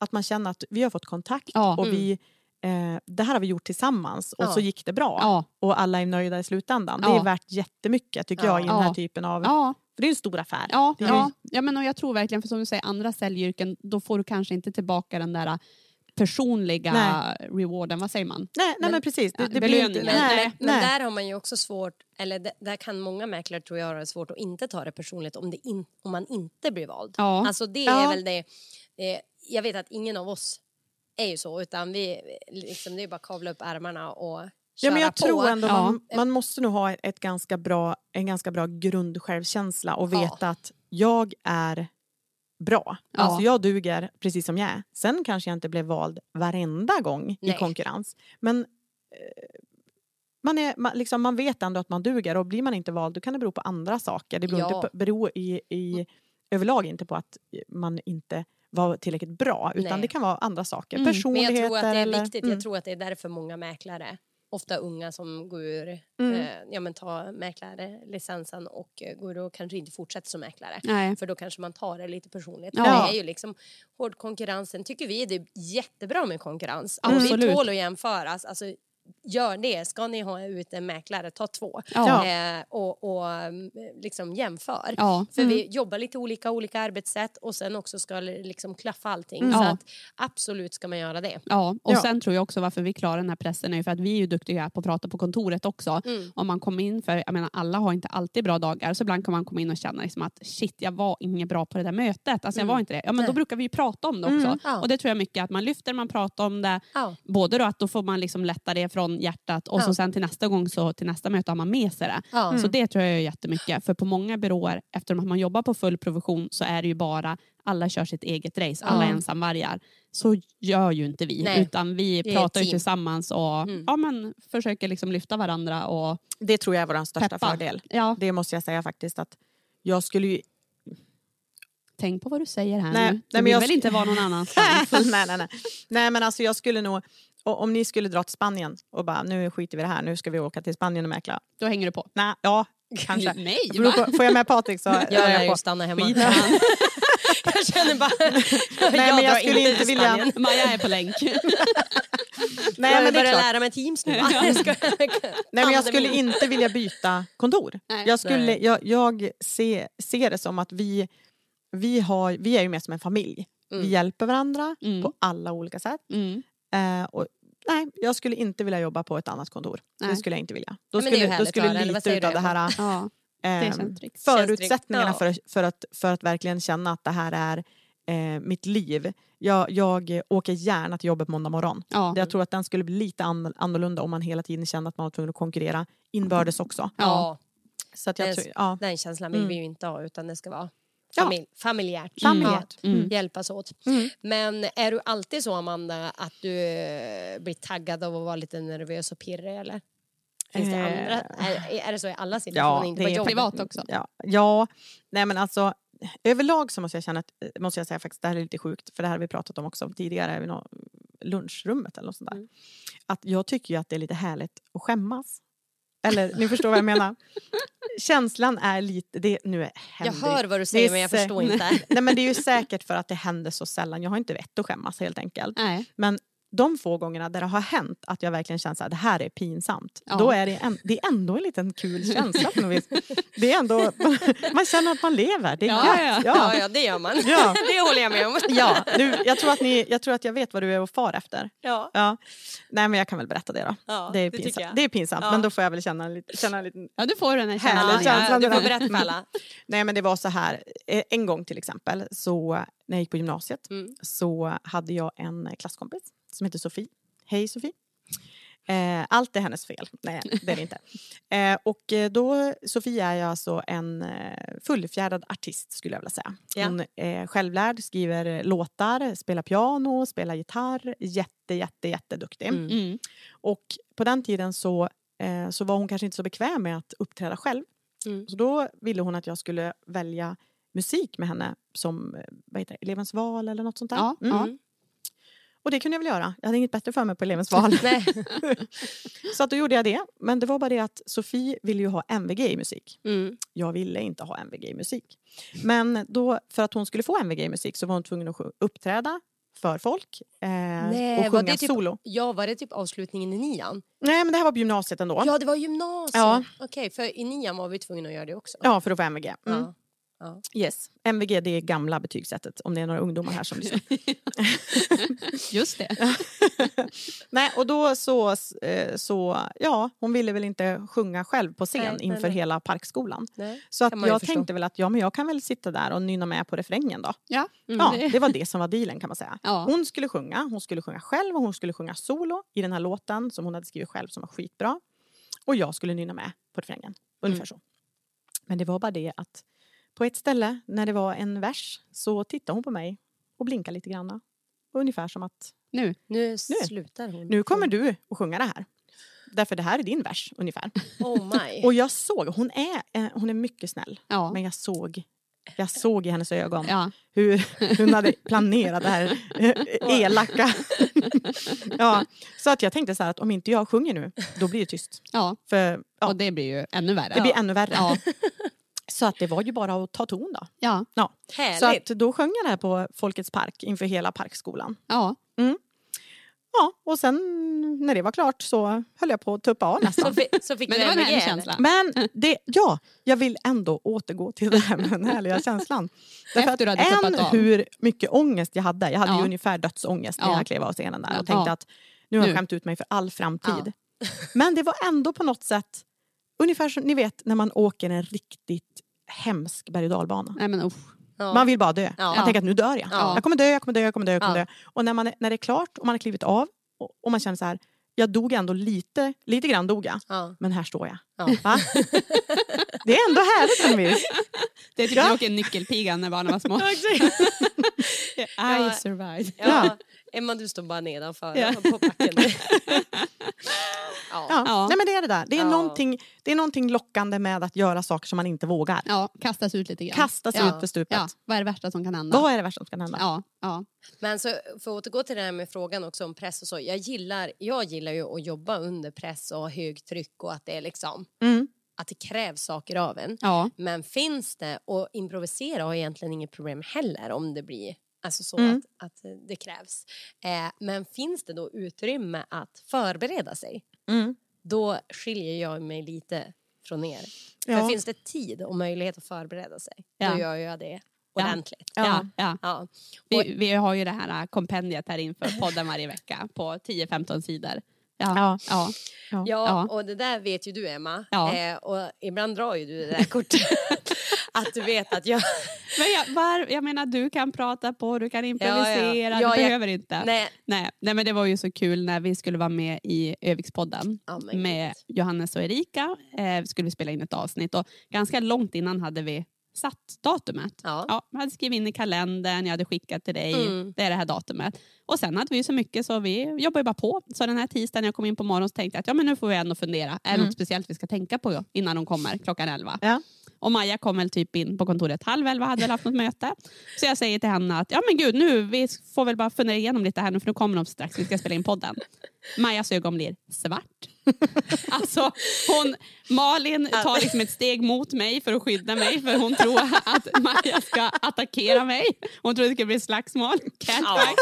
Att man känner att vi har fått kontakt Ja. och Mm. vi, eh, det här har vi gjort tillsammans och så gick det bra. Och alla är nöjda i slutändan. Det är värt jättemycket tycker Ja. jag i den här typen av... För det är en stor affär. ja, ja. ja men och jag tror verkligen, för som du säger, andra säljyrken, då får du kanske inte tillbaka den där personliga Nej. rewarden, vad säger man? Nej, nej Men- men precis. Det, ja, det blir inte, nej, nej. men där har man ju också svårt, eller där kan många mäklare tror jag ha det svårt att inte ta det personligt om, det in, om man inte blir vald. Ja. Alltså det Ja. är väl det, eh, jag vet att ingen av oss är ju så utan vi, liksom, det är bara att kavla upp ärmarna och Ja, men jag på. tror ändå Ja. man, man måste nog ha ett ganska bra, en ganska bra grundsjälvkänsla och Ja. veta att jag är bra. Ja. Alltså jag duger precis som jag är. Sen kanske jag inte blev vald varenda gång i Nej. konkurrens. Men eh, man, är, man, liksom, man vet ändå att man duger och blir man inte vald då kan det bero på andra saker. Det beror, Ja. inte på, beror i, i, överlag inte på att man inte var tillräckligt bra utan Nej. det kan vara andra saker. Mm. Men Personligheter jag tror att det är eller... viktigt, Mm. jag tror att det är därför många mäklare ofta unga som går ur, Mm. eh, ja men tar mäklarlicensen och eh, går och kanske inte fortsätter som mäklare. Nej. För då kanske man tar det lite personligt. Ja. Det är ju liksom hård konkurrens. Sen tycker vi det är jättebra med konkurrens. Och Absolut. vi tål att jämföras. Alltså, gör det. Ska ni ha ut en mäklare, ta två. Ja. Eh, och och mm, liksom jämför. Ja. För vi jobbar lite olika, olika arbetssätt och sen också ska liksom klaffa allting. Mm. Så Ja. att absolut ska man göra det. Ja, och Ja. sen tror jag också varför vi klarar den här pressen är ju för att vi är ju duktiga på att prata på kontoret också. Mm. Om man kommer in för, jag menar alla har inte alltid bra dagar, så ibland kan man komma in och känna liksom att shit, jag var inget bra på det där mötet. Alltså jag Mm. var inte det. Ja men då brukar vi ju prata om det också. Mm, ja. Och det tror jag mycket att man lyfter, man pratar om det. Ja. Både då att då får man liksom lätta det från hjärtat och så Ja. sen till nästa gång så till nästa möte har man med sig det. Ja. Så det tror jag är jättemycket. För på många byråer, eftersom att man jobbar på full provision så är det ju bara alla kör sitt eget race, alla Ja. ensamvargar. Så gör ju inte vi. Nej. Utan vi pratar ju tillsammans och Mm. ja, men försöker liksom lyfta varandra och Det tror jag är vår största peppa. fördel. Ja, Det måste jag säga faktiskt att jag skulle ju... tänk på vad du säger här Nej, nu. nej, Du men vill jag väl inte vara någon annanstans? nej, nej, nej. nej men alltså jag skulle nog... och Om ni skulle dra till Spanien och bara nu skiter vi det här, nu ska vi åka till Spanien och mäkla. Då hänger du på. Nej, ja, kanske. Nej, va? på, får jag med Patrik så Jag är lär jag ju stanna hemma. Jag känner bara... Nej, men jag drar skulle inte till vilja- Spanien. Maja är på länk. Nej, jag men börjar lära mig Teams nu. Jag ska- Nej, men jag skulle inte vilja byta kontor. Nej. Jag, skulle, jag, jag ser, ser det som att vi, vi, har, vi är ju mer som en familj. Mm. Vi hjälper varandra Mm. på alla olika sätt. Mm. Eh, och, nej, jag skulle inte vilja jobba på ett annat kontor. Det Nej. skulle jag inte vilja. Då det skulle, då skulle lite utav du, det här Ja, det eh, förutsättningarna för, för, att, för att verkligen känna att det här är eh, mitt liv. Jag, jag åker gärna till jobbet måndag morgon. Ja. Jag tror att den skulle bli lite an, annorlunda om man hela tiden kände att man var tvungen att konkurrera inbördes också. Ja, Så att jag Det är tror, ja. den känslan vill Mm. vi ju inte ha utan det ska vara Ja. familj, familjärt. Familjärt. Ja, Mm. Hjälpas åt. Mm. Men är du alltid så Amanda att du eh, blir taggad av att vara lite nervös och pirrig eller? Finns det Eh. andra? Är, är det så i alla situationer? Ja, inte det är privat också. Ja, ja, nej men alltså överlag så måste jag känna att, eh, måste jag säga faktiskt, det här är lite sjukt för det här har vi pratat om också tidigare i nå- lunchrummet eller något sånt där. Mm. Att jag tycker ju att det är lite härligt att skämmas. Eller ni förstår vad jag menar. Känslan är lite, det, nu är, Jag hör vad du säger men jag förstår inte. Nej men det är ju säkert för att det händer så sällan. Jag har inte vett att skämmas helt enkelt. Nej. Men de få gångerna där det har hänt att jag verkligen känt att det här är pinsamt. Ja. Då är det, en, det är ändå en liten kul känsla på något vis. Det är ändå, man känner att man lever. Det är Ja, gött. ja, Ja, ja. det gör man. Ja. Det håller jag med om. Ja, nu, jag, tror att ni, jag tror att jag vet vad du är och far efter. Ja. Ja. Nej men jag kan väl berätta det då. Ja, det, är pinsamt. det är pinsamt Ja. men då får jag väl känna en, känna en liten... Ja, du får den här känslan. Ja, du får berätta för alla. Nej men det var så här, eh, en gång till exempel så när jag gick på gymnasiet Mm. så hade jag en klasskompis som heter Sofie. Hej Sofie. Eh, allt är hennes fel. Nej, det är det inte. Eh, och eh, då, Sofie är ju alltså en eh, fullfjädrad artist skulle jag vilja säga. Ja. Hon är självlärd, skriver låtar, spelar piano, spelar gitarr. Jätte, jätte, jätteduktig. Mm. Mm. Och på den tiden så, eh, så var hon kanske inte så bekväm med att uppträda själv. Mm. Så då ville hon att jag skulle välja musik med henne som eh, vad heter det, elevens val eller något sånt där. Ja, Mm. ja. Och det kunde jag väl göra. Jag hade inget bättre för mig på elevens val. Så att då gjorde jag det. Men det var bara det att Sofie ville ju ha MVG i musik. Mm. Jag ville inte ha MVG i musik. Men då, för att hon skulle få MVG i musik så var hon tvungen att uppträda för folk eh, Nej, och sjunga typ- solo. Ja, var det typ avslutningen i nian? Nej men det här var på gymnasiet ändå. Ja, det var gymnasiet. Ja. Okej, för i nian var vi tvungna att göra det också. Ja, för att få MVG. Mm. Ja. Ja. Yes. MVG det är gamla betygssättet om det är några ungdomar här som lyssnar. Just det. Nej, och då så, eh, så, ja, hon ville väl inte sjunga själv på scen Nej, nej, inför nej. hela parkskolan. Nej. Så att jag förstå. tänkte väl att ja, men jag kan väl sitta där och nynna med på refrängen då. Ja. Ja, det- det var det som var dealen kan man säga. Ja. Hon skulle sjunga, hon skulle sjunga själv och hon skulle sjunga solo i den här låten som hon hade skrivit själv som var skitbra. Och jag skulle nynna med på refrängen, ungefär Mm. så. Men det var bara det att på ett ställe när det var en vers så tittade hon på mig och blinkade lite grann. Ungefär som att Nu. Nu slutar hon. nu kommer du att sjunga det här. Därför det här är din vers ungefär. Oh my. Och jag såg, hon är, eh, hon är mycket snäll. Ja. Men jag såg, jag såg i hennes ögon Ja. hur hon hade planerat det här eh, elaka. ja, så att jag tänkte så att om inte jag sjunger nu, då blir det tyst. ja. För ja, Och det blir ju ännu värre. det blir ännu värre. Ja. Så att det var ju bara att ta ton då. Ja. Ja. Så Härligt. att då sjöng jag det här på Folkets park inför hela parkskolan. Ja. Ja, och sen när det var klart så höll jag på att tuppa av Så, nästan. fi, så fick Men du det var en MVG, härlig eller? känsla. Men det, ja, jag vill ändå återgå till det här med den härliga känslan. Därför Efter du att hade än av. hur mycket ångest jag hade. Jag hade Ja. ju ungefär dödsångest när Ja. jag klev av scenen där och Ja. tänkte att nu har jag skämt ut mig för all framtid. Men det var ändå på något sätt ungefär som ni vet när man åker en riktigt hemsk berg och dalbana. Nej men usch. Ja. Man vill bara dö. Ja. Man tänker att nu dör jag. Ja. Jag kommer dö, jag kommer dö, jag kommer dö. Jag kommer Ja. dö. Och när, man är, när det är klart och man har klivit av och, och man känner så här, jag dog ändå lite, lite grann dog jag. Ja. Men här står jag. Ja. Va? Det är ändå härligt på något vis. Det är typ Ja. nyckelpigan när barnen var små. I survived. Ja. Emma, du står bara nedanför Ja. på backen. ja. Ja. Ja. Nej, men det är det där. Det är, Ja. någonting, det är någonting lockande med att göra saker som man inte vågar. Ja, kastas ut lite grann. Kastas Ja. ut för stupet. Ja, vad är det värsta som kan hända? Vad är det värsta som kan hända? Ja, ja. Men så, för att återgå till det här med frågan också om press och så. Jag gillar, jag gillar ju att jobba under press och högtryck och att det är liksom Mm. att det krävs saker av en. ja. Men finns det, och improvisera har jag egentligen inget problem heller om det blir Alltså så Mm. att, att det krävs. Eh, men finns det då utrymme att förbereda sig, Mm. då skiljer jag mig lite från er. Ja. För finns det tid och möjlighet att förbereda sig, Ja. då gör jag det ordentligt. Ja. Ja, ja. Vi, vi har ju det här kompendiet här inför podden varje vecka på 10-15 sidor. Ja. Ja. Ja. Ja. ja, Ja. och det där vet ju du Emma. Ja. Eh, och ibland drar ju du det där kortet. att du vet att jag... Men jag, var, jag menar, du kan prata på, du kan improvisera, Ja, du jag- behöver inte. Nej. Nej, nej, men det var ju så kul när vi skulle vara med i Övikspodden Ja, men med Johannes och Erika. Eh, skulle vi spela in ett avsnitt och ganska långt innan hade vi satt datumet. Ja. Ja, jag hade skrivit in i kalendern, jag hade skickat till dig, Mm. det är det här datumet. Och sen hade vi så mycket så vi jobbar ju bara på. Så den här tisdagen när jag kom in på morgonen så tänkte jag att ja, men nu får vi ändå fundera. Är det Mm. något speciellt vi ska tänka på innan de kommer klockan 11? Ja. Och Maja kom väl typ in på kontoret halv elva, hade väl haft något möte. Så jag säger till henne att ja men gud nu, vi får väl bara fundera igenom lite här nu för nu kommer de strax, vi ska spela in podden. Majas ögon blir svart. Alltså hon, Malin tar liksom ett steg mot mig för att skydda mig för hon tror att Maja ska attackera mig. Hon tror det ska bli slagsmål. Catfight.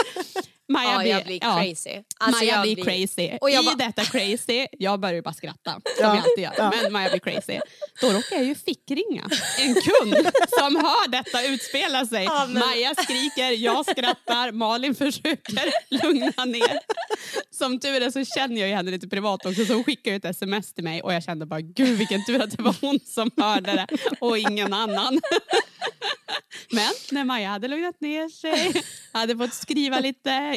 Maja Ja, blir, jag blir ja. crazy. Alltså, Maja blir crazy. Och jag I detta crazy, jag börjar ju bara skratta som Ja. jag alltid gör. Ja. Men Maja blir crazy. Då råkar jag ju fickringa en kund som hör detta utspela sig. Ja, men- Maja skriker, jag skrattar, Malin försöker lugna ner. Som tur är så känner jag ju henne lite privat också så hon skickar ett sms till mig och jag kände bara gud vilken tur att det var hon som hörde det och ingen annan. Men när Maja hade lugnat ner sig, hade fått skriva lite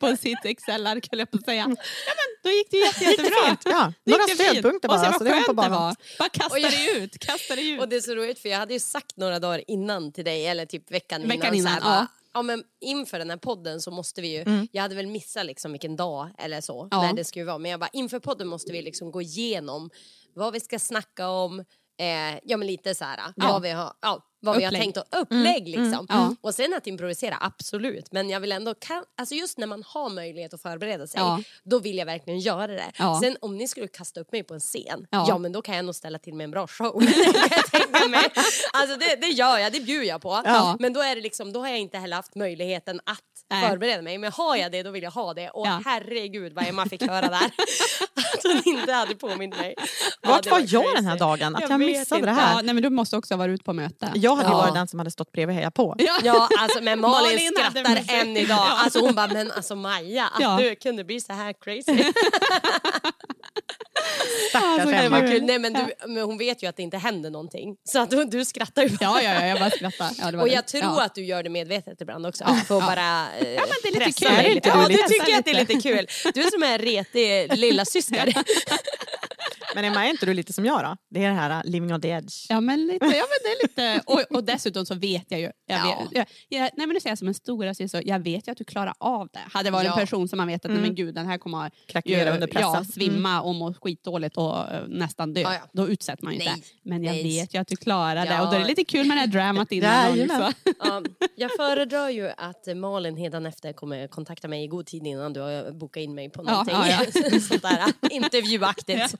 på sitt Excel-ark höll jag på att säga. Ja, men då gick det ju jätte, jättebra. fint, ja. Några stödpunkter Och bara, se så det var skönt det var. Bara kasta Och jag- det ut, kasta det ut. Och det är så roligt för jag hade ju sagt några dagar innan till dig, eller typ veckan, Veckan innan. så här, innan, ja. ja. men inför den här podden så måste vi ju, jag hade väl missat liksom vilken dag eller så, Ja. när det skulle vara. Men jag bara, inför podden måste vi liksom gå igenom vad vi ska snacka om, eh, ja men lite så här, vad vi har, ja, vad vi har Upplägg. tänkt och upplägg liksom. ja. Och sen att improvisera, absolut. Men jag vill ändå, kan, alltså just när man har möjlighet att förbereda sig, Ja. då vill jag verkligen göra det. Ja. Sen om ni skulle kasta upp mig på en scen, Ja. men då kan jag nog ställa till med en bra show. Alltså det, det gör jag, det bjuder jag på. Men då, är det liksom, då har jag inte heller haft möjligheten att. Förbereda mig. Men har jag det, då vill jag ha det. Och Ja. herregud vad Emma fick höra där. att hon inte hade påmint mig. Ja, Vart det var var jag crazy. den här dagen? Att jag, Jag missade det inte. här? Ja, nej, men du måste också vara ute på möte. Jag hade Ja. varit den som hade stått bredvid och hejat på. Ja, alltså, men Malin, Malin skrattar än idag. Ja. Alltså, hon bara, men alltså Maja, att Ja. du kunde bli så här crazy. Stackars Alltså, det Det Emma. Nej, men, du, men hon vet ju att det inte händer någonting. Så att du, du skrattar ju bara. Ja, ja, ja, jag bara skrattar. Ja, det var Och det. jag tror ja. att du gör det medvetet ibland också. För att bara eh, Ja, men det är lite kul. Ja, du tycker att det är lite. kul. Du är som en retig lilla syster. Men Emma, är inte du lite som jag då? Det är det här uh, living on the edge. Ja men, lite, ja, men det är lite... Och, och dessutom så vet jag ju... Jag Ja. vet, jag, jag, nej men nu säger jag som en stora syster, jag vet ju att du klarar av det. Hade det varit Ja. en person som man vet att nej, men gud den här kommer ju- under pressen. Ja, svimma och må skitdåligt och eh, nästan dö. Ja, ja. Då utsätter man ju Nej. inte. Men jag Nej. vet ju att du klarar det Ja. och då är det lite kul med det här dramat innan också. Ja, jag föredrar ju att Malin efter kommer kontakta mig i god tid innan du har bokat in mig på Ja, någonting. ja, Sånt där intervjuaktigt.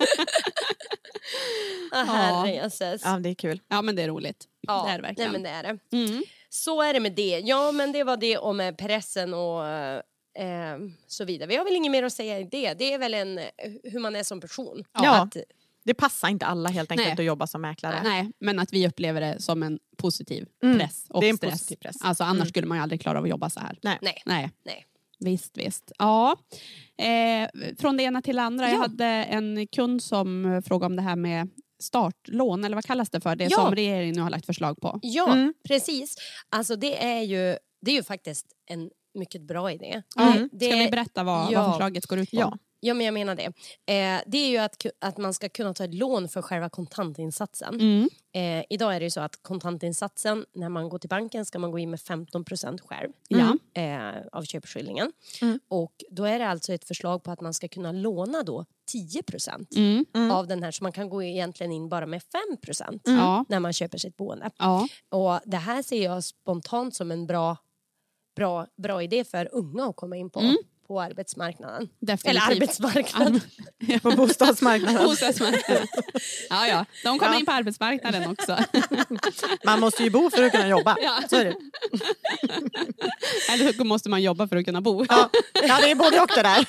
Ja. Herrejösses. Ja, det är kul. Ja men det är roligt. Ja, det är det nej, verkligen. men det är det. Mm. Så är det med det. Ja, men det var det om eh, pressen och eh, så vidare. Vi har väl inget mer att säga i det. Det är väl en, eh, hur man är som person. Ja. Att, Det passar inte alla helt enkelt Nej. att jobba som mäklare. Nej, men att vi upplever det som en positiv Mm, press och det är en stress. positiv press. Alltså, annars Mm. skulle man ju aldrig klara av att jobba så här. Nej. nej, Nej. nej. Visst, visst. Ja. Eh, från det ena till det andra. Jag Ja. hade en kund som frågade om det här med startlån, eller vad kallas det för? Det Ja. som regeringen nu har lagt förslag på. Ja, Mm. precis. Alltså det är ju, det är ju faktiskt en mycket bra idé. Mm. Det, Ska vi berätta vad, ja. vad förslaget går ut på? Ja. Ja, men jag menar det. Eh, det är ju att, att man ska kunna ta ett lån för själva kontantinsatsen. Mm. Eh, idag är det ju så att kontantinsatsen, när man går till banken ska man gå in med 15 själv Ja. eh, av köpeskillingen. Mm. Och då är det alltså ett förslag på att man ska kunna låna då 10 Mm. av den här, så man kan gå egentligen in bara med 5 Ja. när man köper sitt boende. Ja. Och det här ser jag spontant som en bra, bra, bra idé för unga att komma in på. Mm. På arbetsmarknaden. Definitivt. Eller arbetsmarknaden. På bostadsmarknaden. Bostadsmarknaden. Ja, ja. De kommer Ja. in på arbetsmarknaden också. Man måste ju bo för att kunna jobba. Ja. Så är det. Eller så måste man jobba för att kunna bo. Ja. ja, det är både och det där.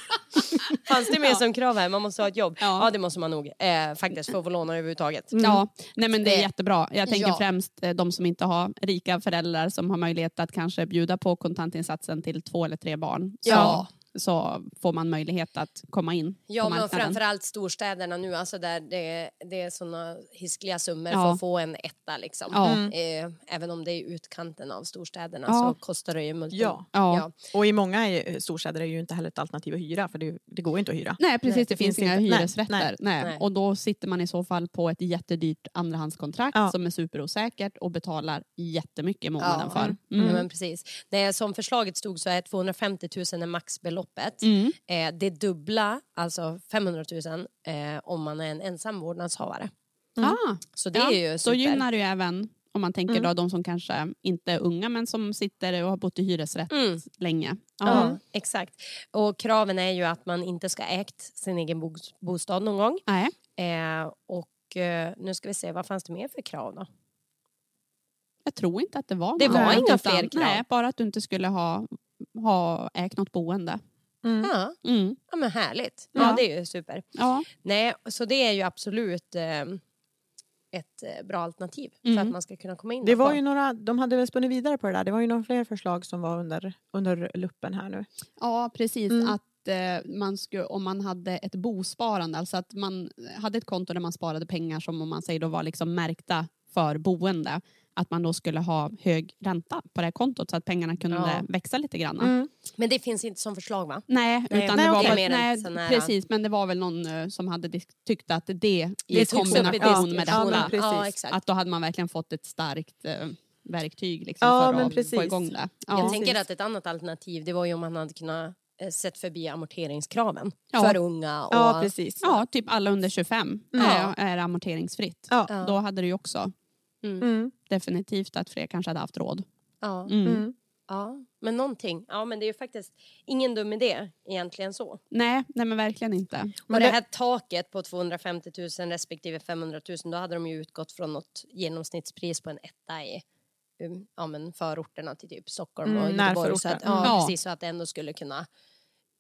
Fanns det med Ja. som krav här? Man måste ha ett jobb. Ja. Ja, det måste man nog eh, faktiskt för att få låna överhuvudtaget. Ja, nej men det är Det- jättebra. Jag tänker Ja. främst eh, de som inte har rika föräldrar som har möjlighet att kanske bjuda på kontantinsatsen till två eller tre barn. Så, Ja. Så får man möjlighet att komma in Ja, på men marknaden. framförallt storstäderna nu, alltså där det, det är såna hiskliga summor Ja. för att få en etta. Liksom. Ja. Eh, även om det är utkanten av storstäderna Ja. så kostar det ju multum. Ja. Ja. Och i många eh, storstäder är det ju inte heller ett alternativ att hyra för det, det går ju inte att hyra. Nej precis, Nej, det, det finns finns inga inte. Hyresrätter. Nej, nej, nej. Och då sitter man i så fall på ett jättedyrt andrahandskontrakt Ja. som är superosäkert och betalar jättemycket i månaden Ja. för. Ja, men precis. Det, som förslaget stod så är 250 000 är maxbeloppet. Mm. Eh, det dubbla, alltså 500 000 eh, om man är en ensam vårdnadshavare. Ah, Så det ja, är ju Då super. gynnar det ju även om man tänker Mm. då de som kanske inte är unga men som sitter och har bott i hyresrätt Mm. länge. Ja, exakt. Och kraven är ju att man inte ska ägt sin egen bo- bostad någon gång. Nej. Eh, och eh, nu ska vi se, vad fanns det mer för krav då? Jag tror inte att det var Det var inga fler krav. Nej, bara att du inte skulle ha, ha ägt något boende. Mm. Ja, Mm. ja men härligt. Ja, Ja. det är ju super. Ja. Nej, så det är ju absolut eh, ett eh, bra alternativ för Mm. att man ska kunna komma in. Det var ju några, de hade väl spunnit vidare på det där. Det var ju några fler förslag som var under, under luppen här nu. ja, precis. Mm. Att eh, man skulle, om man hade ett bosparande, alltså att man hade ett konto där man sparade pengar som om man säger då var liksom märkta för boende, att man då skulle ha hög ränta på det här kontot så att pengarna kunde Ja. växa lite grann. Mm. Men det finns inte som förslag va? Nej, Nej, utan nej, det var väl, nej, precis, men det var väl någon eh, som hade tyckt att det i Det i kombination med detta, Ja, att då hade man verkligen fått ett starkt eh, verktyg liksom, Ja, för men att precis. få igång det. Jag Ja. tänker att ett annat alternativ det var ju om man hade kunnat eh, sett förbi amorteringskraven Ja. för unga. Och, Ja, precis. ja, typ alla under 25 Ja. är, är amorteringsfritt. Ja. Ja. Då hade det ju också Mm. Definitivt att fler kanske hade haft råd. Ja, Mm. Mm. ja, men någonting. Ja, men det är ju faktiskt ingen dum idé egentligen så. Nej, nej men verkligen inte. och det här taket på 250 000 respektive 500 000 då hade de ju utgått från något genomsnittspris på en etta i um, ja, men förorterna till typ Stockholm Mm, och Göteborg. Så att, ja, Mm. Ja. precis, så att det ändå skulle kunna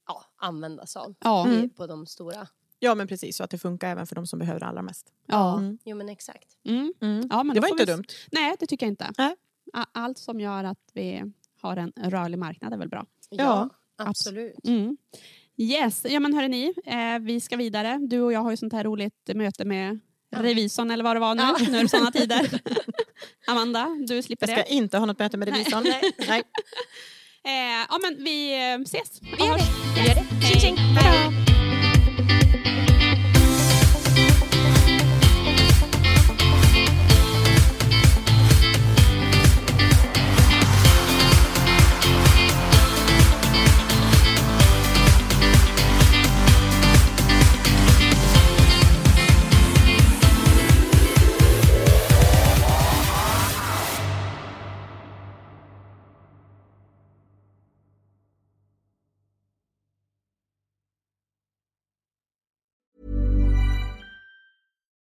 ja, användas av Ja. Mm. på de stora. Ja, men precis. Så att det funkar även för de som behöver det allra mest. Ja. Mm. Jo men exakt. Mm. Mm. Ja, men det var inte vi- dumt. Nej, det tycker jag inte. A- Allt som gör att vi har en rörlig marknad är väl bra. Ja, Ja, absolut. Mm. Yes, ja men hörni, eh, vi ska vidare. Du och jag har ju sånt här roligt möte med revisorn eller vad det var nu. Ja. Nu är det sådana tider. Amanda, du slipper Jag ska det. inte ha något möte med revisorn. Nej. Nej. Eh, ja men vi eh, ses. Vi gör det. Vi gör det. Tjing tjing. Hej